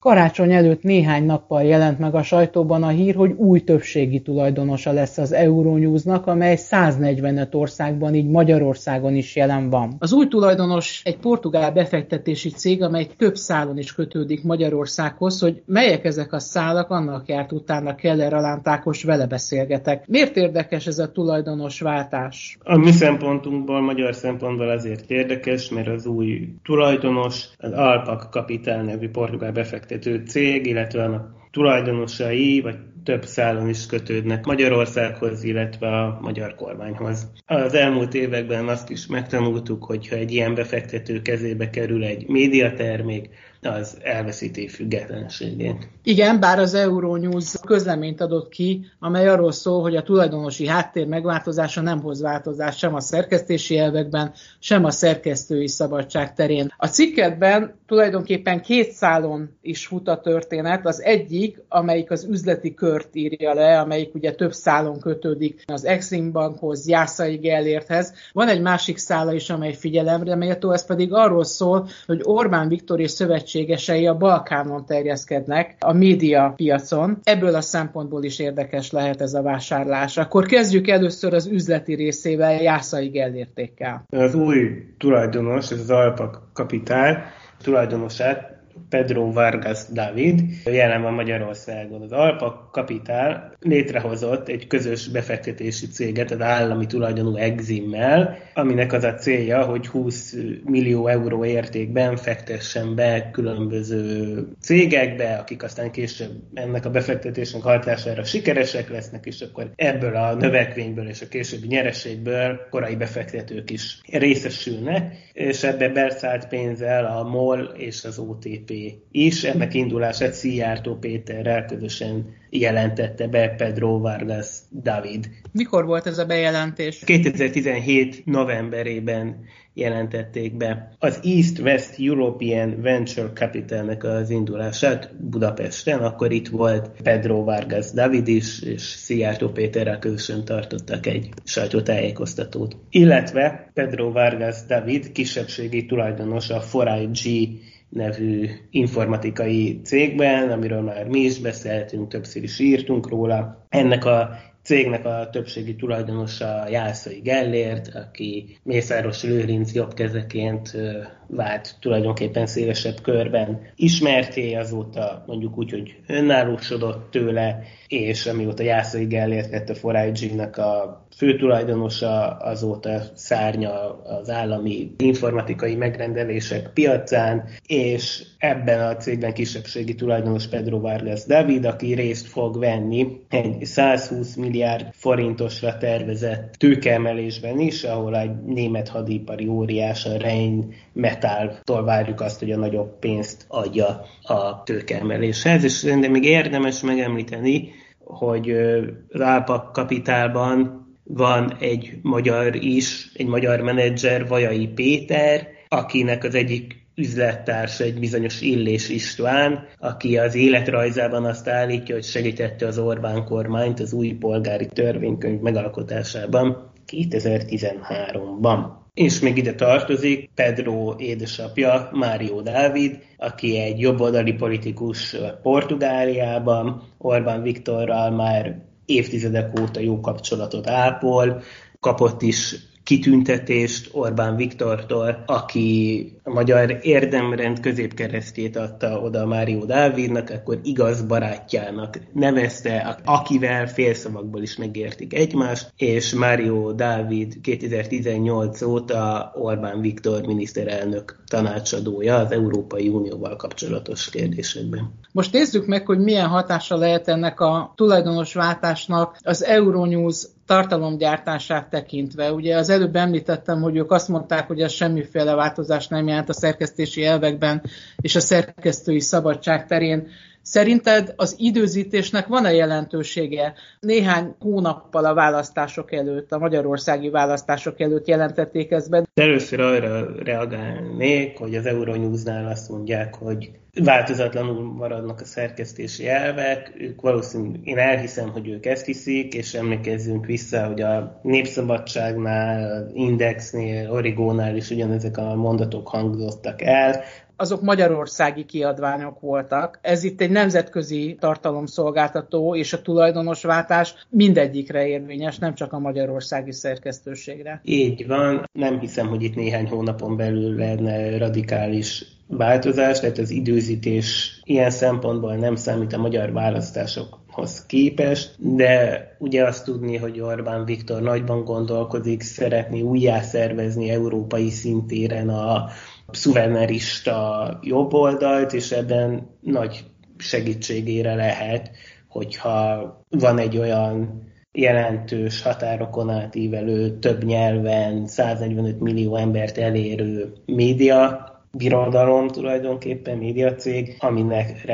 Karácsony előtt néhány nappal jelent meg a sajtóban a hír, hogy új többségi tulajdonosa lesz az Euronews-nak, amely 145 országban, így Magyarországon is jelen van. Az új tulajdonos egy portugál befektetési cég, amely több szálon is kötődik Magyarországhoz, hogy melyek ezek a szálak, annak járt utána Keller Alántákos vele beszélgetek. Miért érdekes ez a tulajdonos váltás? A mi szempontunkból, magyar szempontból azért érdekes, mert az új tulajdonos az Alpak Capital nevű portugál befektetési befektető cég, illetve a tulajdonosai, vagy több szálon is kötődnek Magyarországhoz, illetve a magyar kormányhoz. Az elmúlt években azt is megtanultuk, hogy ha egy ilyen befektető kezébe kerül egy médiatermék, az elveszíti függetlenségét. Igen, bár az Euronews közleményt adott ki, amely arról szól, hogy a tulajdonosi háttér megváltozása nem hoz változást sem a szerkesztési elvekben, sem a szerkesztői szabadság terén. A cikketben tulajdonképpen két szálon is fut a történet. Az egyik, amelyik az üzleti kört írja le, amelyik ugye több szálon kötődik az Exim Bankhoz, Jászai Gellérthez. Van egy másik szála is, amely figyelemre méltó, ez pedig arról szól, hogy Orbán Viktor és szövetségesei a Balkánon terjeszkednek a média piacon. Ebből a szempontból is érdekes lehet ez a vásárlás. Akkor kezdjük először az üzleti részével, Jászai Gellértékkel. Az új tulajdonos, ez az Alpak Kapitál, tulajdonosát Pedro Vargas David, jelen van Magyarországon. Az Alpa Capital létrehozott egy közös befektetési céget az állami tulajdonú Eximmel, aminek az a célja, hogy 20 millió euró értékben fektessen be különböző cégekbe, akik aztán később ennek a befektetésnek hatására sikeresek lesznek, és akkor ebből a növekvényből és a későbbi nyereségből korai befektetők is részesülnek, és ebbe beszállt pénzzel a MOL és az OTP is. Ennek indulását Szijjártó Péterrel közösen jelentette be Pedro Vargas David. Mikor volt ez a bejelentés? 2017 novemberében jelentették be az East-West European Venture Capitalnek az indulását Budapesten, akkor itt volt Pedro Vargas David is, és Szijjártó Péterrel közösen tartottak egy sajtótájékoztatót. Illetve Pedro Vargas David kisebbségi tulajdonos a 4IG nevű informatikai cégben, amiről már mi is beszéltünk, többször is írtunk róla. Ennek a cégnek a többségi tulajdonosa Jászai Gellért, aki Mészáros Lőrinc jobbkezeként vált tulajdonképpen szélesebb körben. Ismerté, azóta mondjuk úgy, hogy önállósodott tőle, és amióta Jászai Gellért lett a Forage-nak a főtulajdonosa, azóta szárnya az állami informatikai megrendelések piacán, és ebben a cégben kisebbségi tulajdonos Pedro Vargas David, aki részt fog venni egy 120 milliárd forintosra tervezett tőkeemelésben is, ahol egy német hadipari óriás, a Rein Metáltól várjuk azt, hogy a nagyobb pénzt adja a tőkeemeléshez, és szerintem még érdemes megemlíteni, hogy az Kapitálban van egy magyar is, egy magyar menedzser, Vajai Péter, akinek az egyik üzlettársa egy bizonyos Illés István, aki az életrajzában azt állítja, hogy segítette az Orbán kormányt az új polgári törvénykönyv megalkotásában 2013-ban. És még ide tartozik Pedro édesapja, Mário Dávid, aki egy jobboldali politikus Portugáliában, Orbán Viktorral már évtizedek óta jó kapcsolatot ápol, kapott is kitüntetést Orbán Viktortól, aki a magyar érdemrend középkeresztjét adta oda Mário Dávidnak, akkor igaz barátjának nevezte, akivel félszavakból is megértik egymást, és Mário Dávid 2018 óta Orbán Viktor miniszterelnök tanácsadója az Európai Unióval kapcsolatos kérdésekben. Most nézzük meg, hogy milyen hatása lehet ennek a tulajdonos váltásnak az Euronews tartalomgyártását tekintve. Ugye az előbb említettem, hogy ők azt mondták, hogy ez semmiféle változás nem jelent a szerkesztési elvekben és a szerkesztői szabadság terén. Szerinted az időzítésnek van-e jelentősége? Néhány hónappal a választások előtt, a magyarországi választások előtt jelentették ezt be. Először arra reagálnék, hogy az Euronews-nál azt mondják, hogy változatlanul maradnak a szerkesztési elvek, ők valószínűleg, én elhiszem, hogy ők ezt hiszik, és emlékezzünk vissza, hogy a Népszabadságnál, Indexnél, Origónál is ugyanezek a mondatok hangzottak el, azok magyarországi kiadványok voltak. Ez itt egy nemzetközi tartalomszolgáltató, és a tulajdonosváltás mindegyikre érvényes, nem csak a magyarországi szerkesztőségre. Így van. Nem hiszem, hogy itt néhány hónapon belül lenne radikális változás, tehát az időzítés ilyen szempontból nem számít a magyar választásokhoz képest, de ugye azt tudni, hogy Orbán Viktor nagyban gondolkodik, szeretné újjá szervezni európai szintéren a szuvenerista jobboldalt, és ebben nagy segítségére lehet, hogyha van egy olyan jelentős határokon átívelő, több nyelven, 145 millió embert elérő média, birodalom tulajdonképpen, médiacég, aminek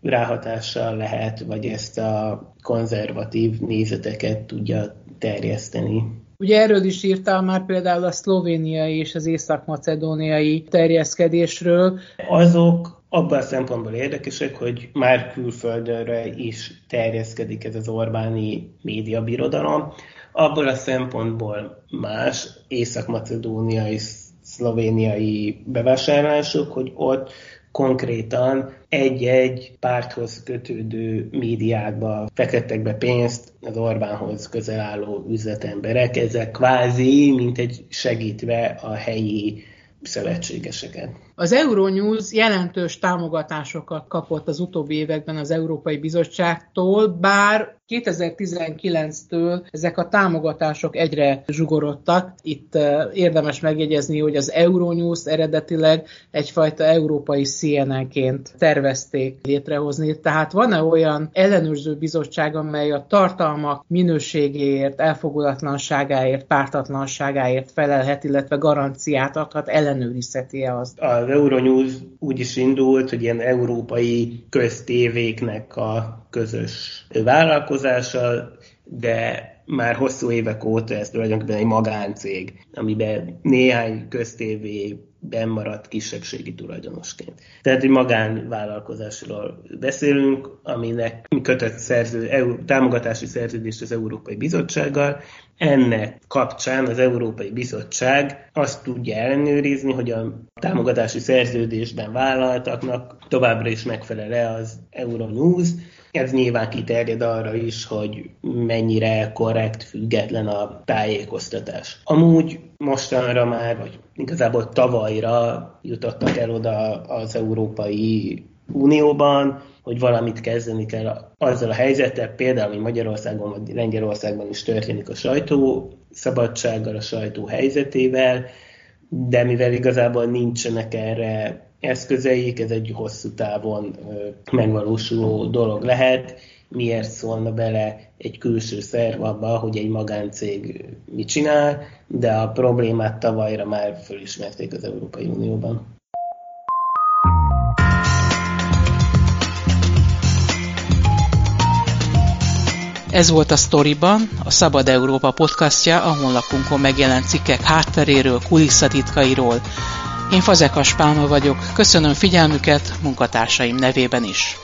ráhatással lehet, vagy ezt a konzervatív nézeteket tudja terjeszteni. Ugye erről is írtál már például a szlovéniai és az észak-macedóniai terjeszkedésről. Azok abban a szempontból érdekesek, hogy már külföldre is terjeszkedik ez az Orbáni médiabirodalom. Abból a szempontból más észak-macedóniai, szlovéniai bevásárlások, hogy ott konkrétan egy-egy párthoz kötődő médiákba fektettek be pénzt az Orbánhoz közel álló üzletemberek. Ezek kvázi, mint egy segítve a helyi szövetségeseket. Az Euronews jelentős támogatásokat kapott az utóbbi években az Európai Bizottságtól, bár 2019-től ezek a támogatások egyre zsugorodtak. Itt érdemes megjegyezni, hogy az Euronews eredetileg egyfajta európai CNN-ként tervezték létrehozni. Tehát van-e olyan ellenőrző bizottság, amely a tartalmak minőségéért, elfogulatlanságáért, pártatlanságáért felelhet, illetve garanciát adhat, ellenőrizheti-e azt? Az Euronews úgy is indult, hogy ilyen európai köztévéknek a közös vállalkozása, de már hosszú évek óta ez tulajdonképpen egy magáncég, amiben néhány köztévé maradt kisebbségi tulajdonosként. Tehát egy magánvállalkozásról beszélünk, aminek kötött szerző, EU, támogatási szerződést az Európai Bizottsággal. Ennek kapcsán az Európai Bizottság azt tudja ellenőrizni, hogy a támogatási szerződésben vállaltaknak továbbra is megfelel-e az Euronews, ez nyilván kiterjed arra is, hogy mennyire korrekt, független a tájékoztatás. Amúgy mostanra már, vagy igazából tavalyra jutottak el oda az Európai Unióban, hogy valamit kezdeni kell azzal a helyzettel, például, ami Magyarországon vagy Lengyelországban is történik a sajtó szabadsággal, a sajtó helyzetével, de mivel igazából nincsenek erre eszközeik, ez egy hosszú távon megvalósuló dolog lehet. Miért szólna bele egy külső szerv abba, hogy egy magáncég mit csinál, de a problémát tavalyra már fölismerték az Európai Unióban. Ez volt a Storyban, a Szabad Európa podcastja, a honlapunkon megjelent cikkek hátteréről, kulisszatitkairól, én Fazekas Pálma vagyok, köszönöm figyelmüket munkatársaim nevében is.